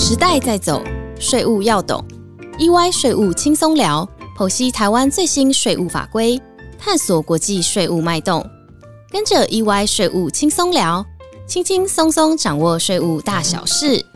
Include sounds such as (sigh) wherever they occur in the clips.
时代在走，税务要懂。EY 税务轻松聊，剖析台湾最新税务法规，探索国际税务脉动。跟着 EY 税务轻松聊，轻轻松松掌握税务大小事。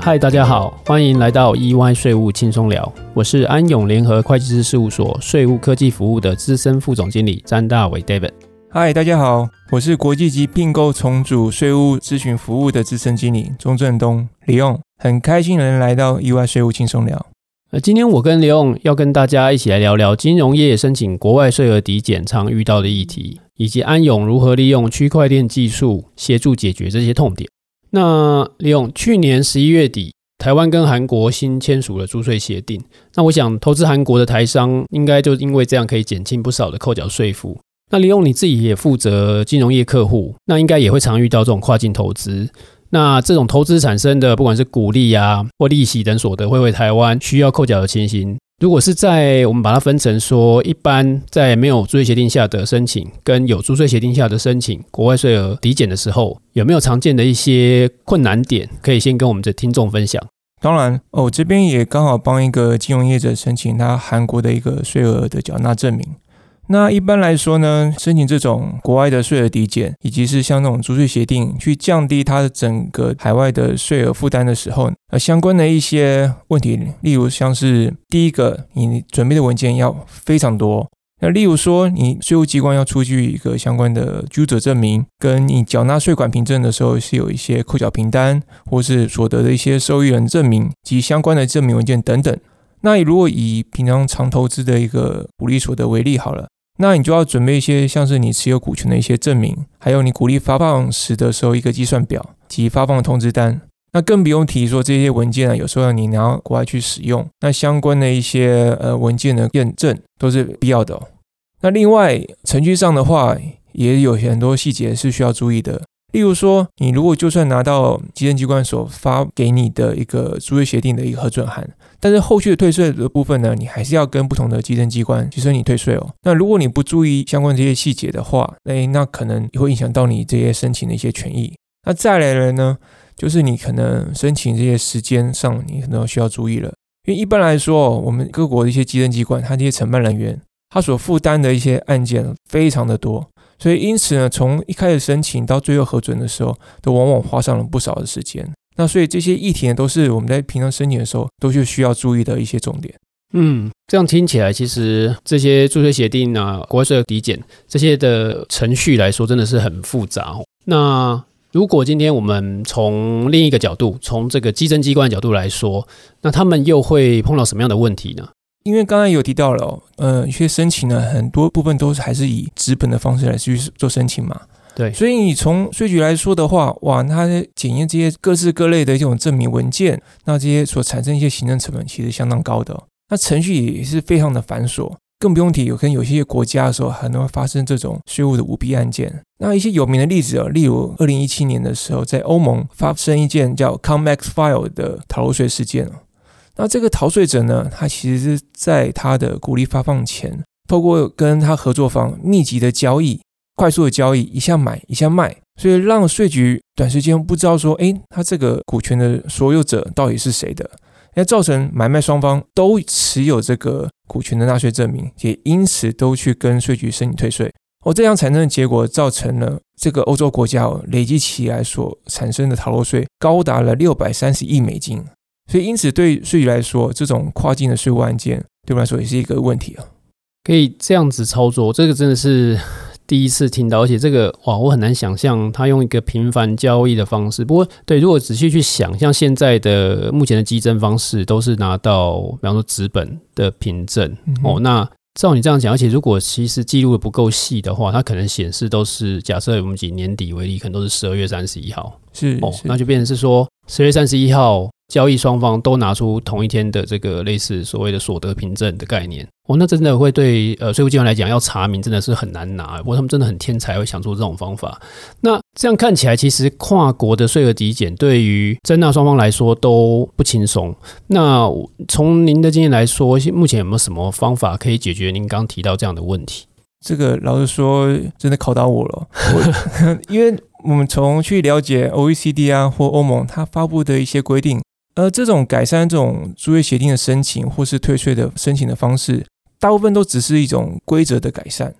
嗨，大家好，欢迎来到 EY 税务轻松聊，我是安永联合会计师事务所税务科技服务的资深副总经理詹大伟 David。嗨，大家好，我是国际级并购重组税务咨询服务的资深经理钟正东李勇，很开心能来到意外税务轻松聊。那，今天我跟李勇要跟大家一起来聊聊金融业申请国外税额抵减常遇到的议题，以及安永如何利用区块链技术协助解决这些痛点。那李勇，去年十一月底，台湾跟韩国新签署了租税协定。那我想，投资韩国的台商应该就因为这样可以减轻不少的扣缴税负。那李勇你自己也负责金融业客户，那应该也会常遇到这种跨境投资。那这种投资产生的，不管是股利啊或利息等所得，会为台湾需要扣缴的情形。如果是在我们把它分成说，一般在没有租税协定下的申请，跟有租税协定下的申请国外税额抵减的时候，有没有常见的一些困难点，可以先跟我们的听众分享？当然，哦，这边也刚好帮一个金融业者申请他韩国的一个税额的缴纳证明。那一般来说呢，申请这种国外的税额抵减，以及是像那种租税协定，去降低它的整个海外的税额负担的时候，呃，相关的一些问题，例如像是第一个，你准备的文件要非常多。那例如说，你税务机关要出具一个相关的居者证明，跟你缴纳税款凭证的时候，是有一些扣缴凭单，或是所得的一些受益人证明及相关的证明文件等等。那如果以平常常投资的一个股利所得为例好了。那你就要准备一些像是你持有股权的一些证明，还有你股利发放时的时候一个计算表及发放的通知单。那更不用提说这些文件啊，有时候你拿到国外去使用，那相关的一些呃文件的验证都是必要的。哦那另外程序上的话，也有很多细节是需要注意的。例如说，你如果就算拿到基政机关所发给你的一个租约协定的一个核准函，但是后续的退税的部分呢，你还是要跟不同的基征机关去申请退税哦。那如果你不注意相关这些细节的话，哎，那可能也会影响到你这些申请的一些权益。那再来了呢，就是你可能申请这些时间上，你可能需要注意了，因为一般来说，我们各国的一些基政机关，它这些承办人员，他所负担的一些案件非常的多。所以，因此呢，从一开始申请到最后核准的时候，都往往花上了不少的时间。那所以这些议题呢，都是我们在平常申请的时候，都是需要注意的一些重点。嗯，这样听起来，其实这些注税协定啊、国外税抵减这些的程序来说，真的是很复杂。那如果今天我们从另一个角度，从这个基征机关的角度来说，那他们又会碰到什么样的问题呢？因为刚才有提到了，呃，一些申请呢，很多部分都是还是以纸本的方式来去做申请嘛。对，所以你从税局来说的话，哇，它检验这些各式各类的这种证明文件，那这些所产生一些行政成本其实相当高的，那程序也是非常的繁琐，更不用提有跟有些国家的时候，可能会发生这种税务的舞弊案件。那一些有名的例子啊，例如二零一七年的时候，在欧盟发生一件叫 Comex File 的逃税事件那这个逃税者呢，他其实是在他的股利发放前，透过跟他合作方密集的交易、快速的交易，一下买一下卖，所以让税局短时间不知道说，哎，他这个股权的所有者到底是谁的，那造成买卖双方都持有这个股权的纳税证明，也因此都去跟税局申请退税。哦，这样产生的结果，造成了这个欧洲国家累积起来所产生的逃漏税高达了六百三十亿美金。所以，因此对税局来说，这种跨境的税务案件对我来说也是一个问题啊。可以这样子操作，这个真的是第一次听到，而且这个哇，我很难想象他用一个频繁交易的方式。不过，对，如果仔细去想，像现在的目前的激增方式，都是拿到比方说纸本的凭证哦。那照你这样讲，而且如果其实记录的不够细的话，它可能显示都是假设我们以年底为例，可能都是十二月三十一号，是哦，那就变成是说十月三十一号。交易双方都拿出同一天的这个类似所谓的所得凭证的概念，哦，那真的会对呃税务机关来讲要查明真的是很难拿。不过他们真的很天才，会想出这种方法。那这样看起来，其实跨国的税额抵减对于征纳双方来说都不轻松。那从您的经验来说，目前有没有什么方法可以解决您刚提到这样的问题？这个老实说，真的考到我了。(laughs) 我 (laughs) 因为我们从去了解 OECD 啊或欧盟它发布的一些规定，而这种改善这种租约协定的申请或是退税的申请的方式，大部分都只是一种规则的改善，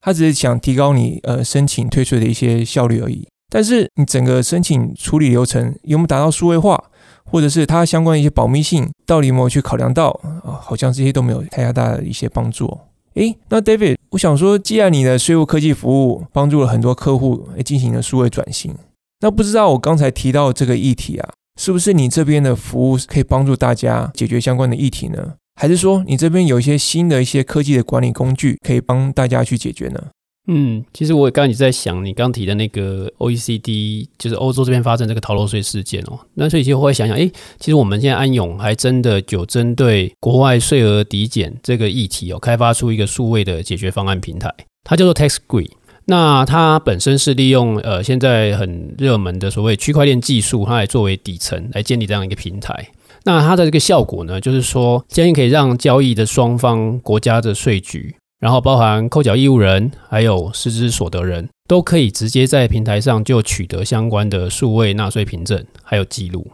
它只是想提高你呃申请退税的一些效率而已。但是你整个申请处理流程有没有达到数位化，或者是它相关的一些保密性，到底有没有去考量到啊？好像这些都没有太大的一些帮助。诶，那 David，我想说，既然你的税务科技服务帮助了很多客户进行了数位转型，那不知道我刚才提到这个议题啊，是不是你这边的服务可以帮助大家解决相关的议题呢？还是说你这边有一些新的一些科技的管理工具可以帮大家去解决呢？嗯，其实我刚刚也在想，你刚提的那个 OECD，就是欧洲这边发生这个逃漏税事件哦，那所以其实我会想想，哎，其实我们现在安永还真的有针对国外税额抵减这个议题哦，开发出一个数位的解决方案平台，它叫做 TaxGrid。那它本身是利用呃现在很热门的所谓区块链技术，它来作为底层来建立这样一个平台。那它的这个效果呢，就是说，建议可以让交易的双方国家的税局。然后包含扣缴义务人，还有失之所得人，都可以直接在平台上就取得相关的数位纳税凭证，还有记录。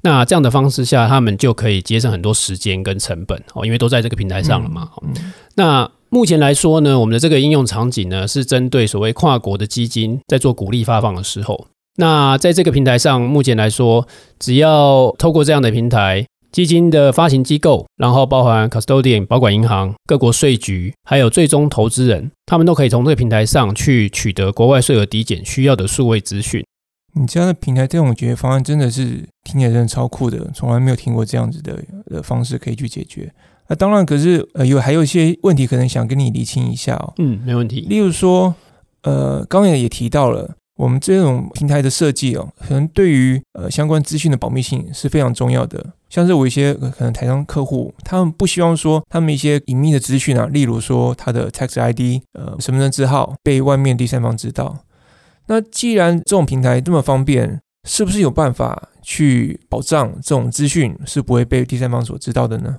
那这样的方式下，他们就可以节省很多时间跟成本哦，因为都在这个平台上了嘛。那目前来说呢，我们的这个应用场景呢，是针对所谓跨国的基金在做鼓励发放的时候。那在这个平台上，目前来说，只要透过这样的平台。基金的发行机构，然后包含 custodian 保管银行、各国税局，还有最终投资人，他们都可以从这个平台上去取得国外税额抵减需要的数位资讯。你这样的平台这种解决方案真的是听起来真的超酷的，从来没有听过这样子的的方式可以去解决。那当然，可是呃有还有一些问题可能想跟你理清一下哦。嗯，没问题。例如说，呃，刚才也提到了。我们这种平台的设计哦，可能对于呃相关资讯的保密性是非常重要的。像是我一些可能台商客户，他们不希望说他们一些隐秘的资讯啊，例如说他的 tax ID、呃身份证字号被外面第三方知道。那既然这种平台这么方便，是不是有办法去保障这种资讯是不会被第三方所知道的呢？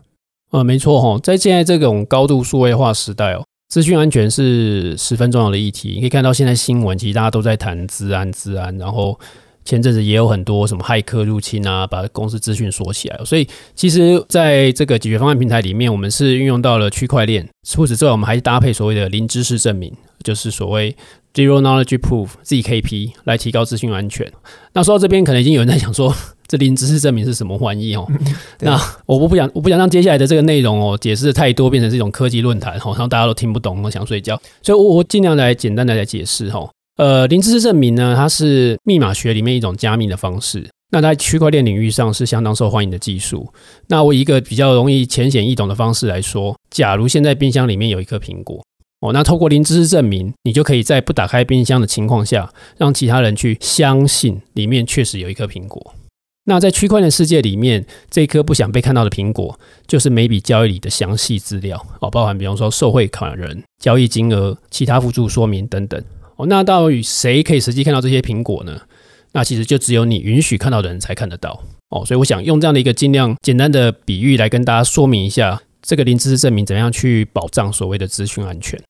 呃，没错哈，在现在这种高度数位化时代哦。资讯安全是十分重要的议题。你可以看到，现在新闻其实大家都在谈治安、治安。然后前阵子也有很多什么骇客入侵啊，把公司资讯锁起来。所以，其实在这个解决方案平台里面，我们是运用到了区块链。除此之外，我们还搭配所谓的零知识证明，就是所谓 Zero Knowledge Proof（ZKP） 来提高资讯安全。那说到这边，可能已经有人在想说。(laughs) 这零知识证明是什么玩意哦？(laughs) 那我我不想我不想让接下来的这个内容哦解释的太多，变成这种科技论坛哦，让大家都听不懂，我想睡觉。所以，我我尽量来简单的来解释哦。呃，零知识证明呢，它是密码学里面一种加密的方式。那在区块链领域上是相当受欢迎的技术。那我一个比较容易浅显易懂的方式来说，假如现在冰箱里面有一颗苹果哦，那透过零知识证明，你就可以在不打开冰箱的情况下，让其他人去相信里面确实有一颗苹果。那在区块链世界里面，这一颗不想被看到的苹果，就是每笔交易里的详细资料哦，包含比方说受贿款人、交易金额、其他辅助说明等等哦。那到底谁可以实际看到这些苹果呢？那其实就只有你允许看到的人才看得到哦。所以我想用这样的一个尽量简单的比喻来跟大家说明一下，这个零知识证明怎样去保障所谓的资讯安全。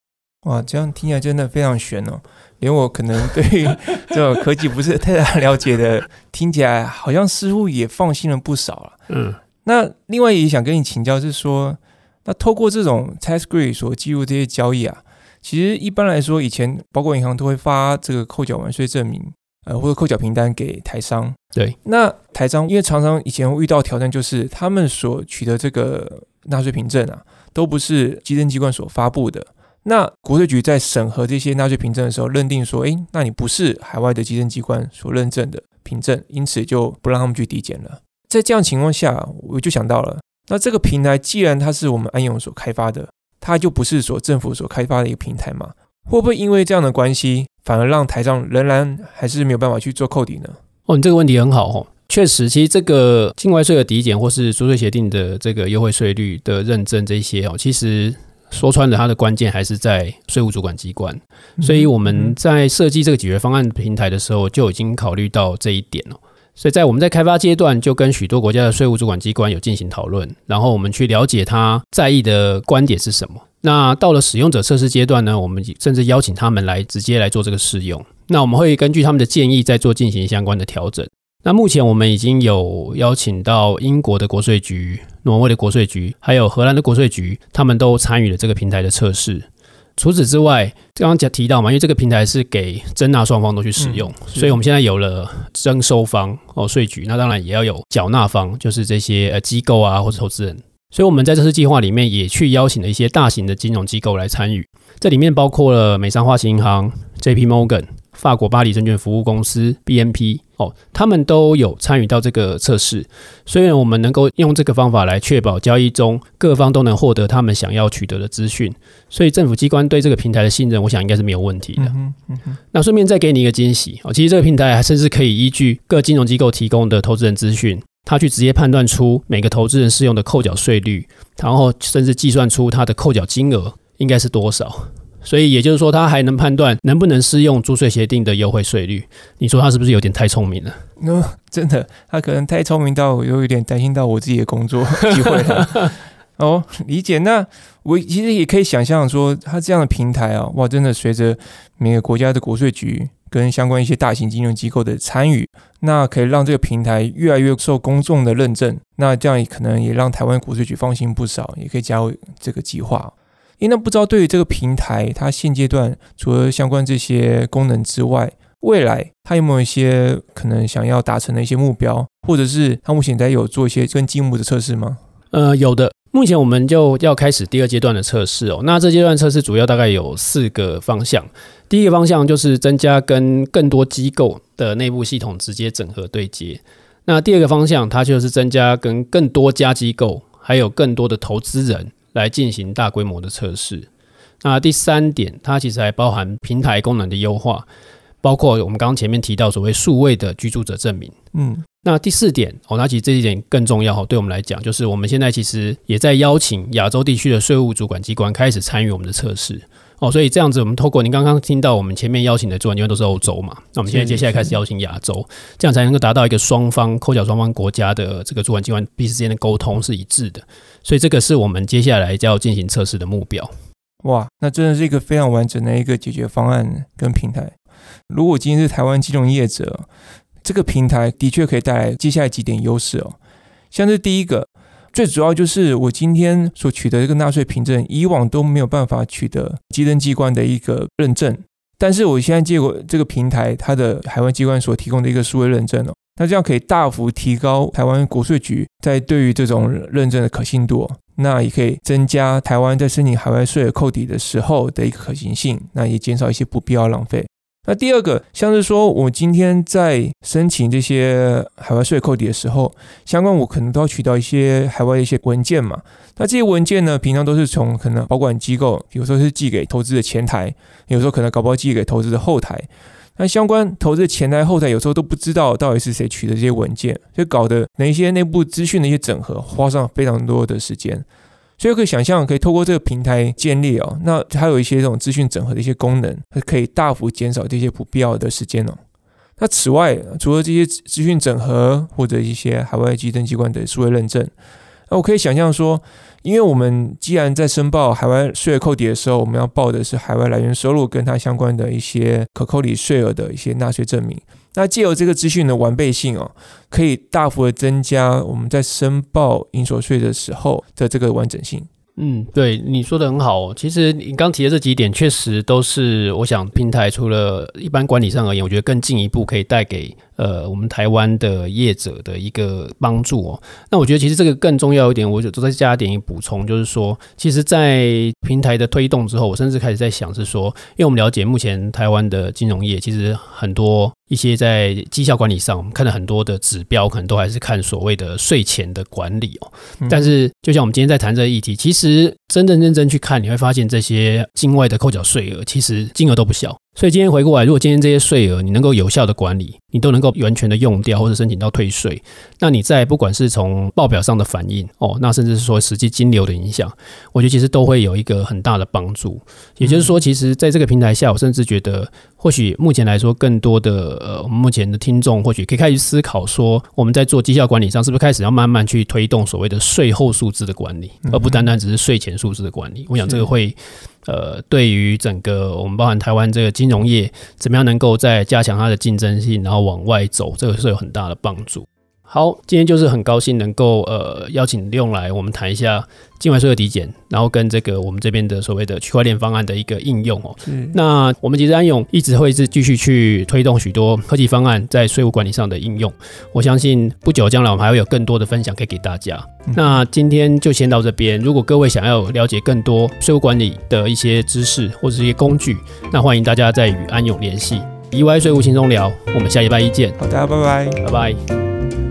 哇，这样听起来真的非常悬哦。连我可能对 (laughs) 这种科技不是太大了解的，听起来好像似乎也放心了不少了。嗯，那另外也想跟你请教，是说，那透过这种 TaxGrid 所记录这些交易啊，其实一般来说，以前包括银行都会发这个扣缴完税证明，呃，或者扣缴凭单给台商。对，那台商因为常常以前会遇到挑战，就是他们所取得这个纳税凭证啊，都不是稽征机关所发布的。那国税局在审核这些纳税凭证的时候，认定说，哎，那你不是海外的稽征机关所认证的凭证，因此就不让他们去抵减了。在这样情况下，我就想到了，那这个平台既然它是我们安永所开发的，它就不是所政府所开发的一个平台嘛？会不会因为这样的关系，反而让台上仍然还是没有办法去做扣抵呢？哦，你这个问题很好哦，确实，其实这个境外税的抵减或是租税协定的这个优惠税率的认证这些哦，其实。说穿了，它的关键还是在税务主管机关，所以我们在设计这个解决方案平台的时候，就已经考虑到这一点了。所以在我们在开发阶段，就跟许多国家的税务主管机关有进行讨论，然后我们去了解他在意的观点是什么。那到了使用者测试阶段呢，我们甚至邀请他们来直接来做这个试用。那我们会根据他们的建议再做进行相关的调整。那目前我们已经有邀请到英国的国税局、挪威的国税局，还有荷兰的国税局，他们都参与了这个平台的测试。除此之外，刚刚讲提到嘛，因为这个平台是给征纳双方都去使用，所以我们现在有了征收方哦，税局，那当然也要有缴纳方，就是这些呃机构啊或者投资人。所以我们在这次计划里面也去邀请了一些大型的金融机构来参与，这里面包括了美商花旗银行、J.P. Morgan。法国巴黎证券服务公司 BNP 哦，他们都有参与到这个测试，虽然我们能够用这个方法来确保交易中各方都能获得他们想要取得的资讯，所以政府机关对这个平台的信任，我想应该是没有问题的。嗯嗯那顺便再给你一个惊喜哦，其实这个平台还甚至可以依据各金融机构提供的投资人资讯，他去直接判断出每个投资人适用的扣缴税率，然后甚至计算出他的扣缴金额应该是多少。所以也就是说，他还能判断能不能适用租税协定的优惠税率。你说他是不是有点太聪明了？那真的，他可能太聪明到我有一点担心到我自己的工作机会了。(laughs) 哦，理解。那我其实也可以想象说，他这样的平台啊，哇，真的随着每个国家的国税局跟相关一些大型金融机构的参与，那可以让这个平台越来越受公众的认证。那这样也可能也让台湾国税局放心不少，也可以加入这个计划。诶，那不知道对于这个平台，它现阶段除了相关这些功能之外，未来它有没有一些可能想要达成的一些目标，或者是它目前在有做一些跟积木的测试吗？呃，有的。目前我们就要开始第二阶段的测试哦。那这阶段测试主要大概有四个方向。第一个方向就是增加跟更多机构的内部系统直接整合对接。那第二个方向，它就是增加跟更多家机构，还有更多的投资人。来进行大规模的测试。那第三点，它其实还包含平台功能的优化，包括我们刚刚前面提到所谓数位的居住者证明。嗯，那第四点哦，那其实这一点更重要哈，对我们来讲，就是我们现在其实也在邀请亚洲地区的税务主管机关开始参与我们的测试。哦，所以这样子，我们透过您刚刚听到我们前面邀请的主管机关都是欧洲嘛，那我们现在接下来开始邀请亚洲，这样才能够达到一个双方扣缴双方国家的这个主管机关彼此之间的沟通是一致的。所以这个是我们接下来就要进行测试的目标。哇，那真的是一个非常完整的一个解决方案跟平台。如果今天是台湾金融业者，这个平台的确可以带来接下来几点优势哦，像是第一个。最主要就是我今天所取得这个纳税凭证，以往都没有办法取得稽征机关的一个认证，但是我现在借过这个平台，它的海外机关所提供的一个数位认证哦，那这样可以大幅提高台湾国税局在对于这种认证的可信度，那也可以增加台湾在申请海外税额扣抵的时候的一个可行性，那也减少一些不必要浪费。那第二个，像是说，我今天在申请这些海外税扣抵的时候，相关我可能都要取到一些海外的一些文件嘛。那这些文件呢，平常都是从可能保管机构，比如说是寄给投资的前台，有时候可能搞不好寄给投资的后台。那相关投资的前台后台有时候都不知道到底是谁取的这些文件，就搞得那一些内部资讯的一些整合，花上非常多的时间。所以可以想象，可以透过这个平台建立哦，那它有一些这种资讯整合的一些功能，可以大幅减少这些不必要的时间哦。那此外，除了这些资讯整合或者一些海外稽征机关的数位认证，那我可以想象说，因为我们既然在申报海外税额扣抵的时候，我们要报的是海外来源收入跟它相关的一些可扣抵税额的一些纳税证明。那借由这个资讯的完备性哦，可以大幅的增加我们在申报应所税的时候的这个完整性。嗯，对，你说的很好。其实你刚提的这几点，确实都是我想平台除了一般管理上而言，我觉得更进一步可以带给。呃，我们台湾的业者的一个帮助哦。那我觉得其实这个更重要一点，我就再加一点一补充，就是说，其实，在平台的推动之后，我甚至开始在想是说，因为我们了解目前台湾的金融业，其实很多一些在绩效管理上，我们看到很多的指标，可能都还是看所谓的税前的管理哦。但是，就像我们今天在谈这个议题，其实真正认真去看，你会发现这些境外的扣缴税额，其实金额都不小。所以今天回过来，如果今天这些税额你能够有效的管理，你都能够完全的用掉或者申请到退税，那你在不管是从报表上的反应哦，那甚至是说实际金流的影响，我觉得其实都会有一个很大的帮助。也就是说，其实在这个平台下，我甚至觉得，或许目前来说，更多的呃，我们目前的听众或许可以开始思考说，我们在做绩效管理上，是不是开始要慢慢去推动所谓的税后数字的管理，而不单单只是税前数字的管理？我想这个会。呃，对于整个我们包含台湾这个金融业，怎么样能够在加强它的竞争性，然后往外走，这个是有很大的帮助。好，今天就是很高兴能够呃邀请利用来我们谈一下境外税的抵减，然后跟这个我们这边的所谓的区块链方案的一个应用哦。那我们其实安永一直会是继续去推动许多科技方案在税务管理上的应用。我相信不久将来我们还会有更多的分享可以给大家。那今天就先到这边。如果各位想要了解更多税务管理的一些知识或者一些工具，那欢迎大家再与安永联系。EY 税务轻松聊，我们下礼拜一见。好，大家拜拜，拜拜。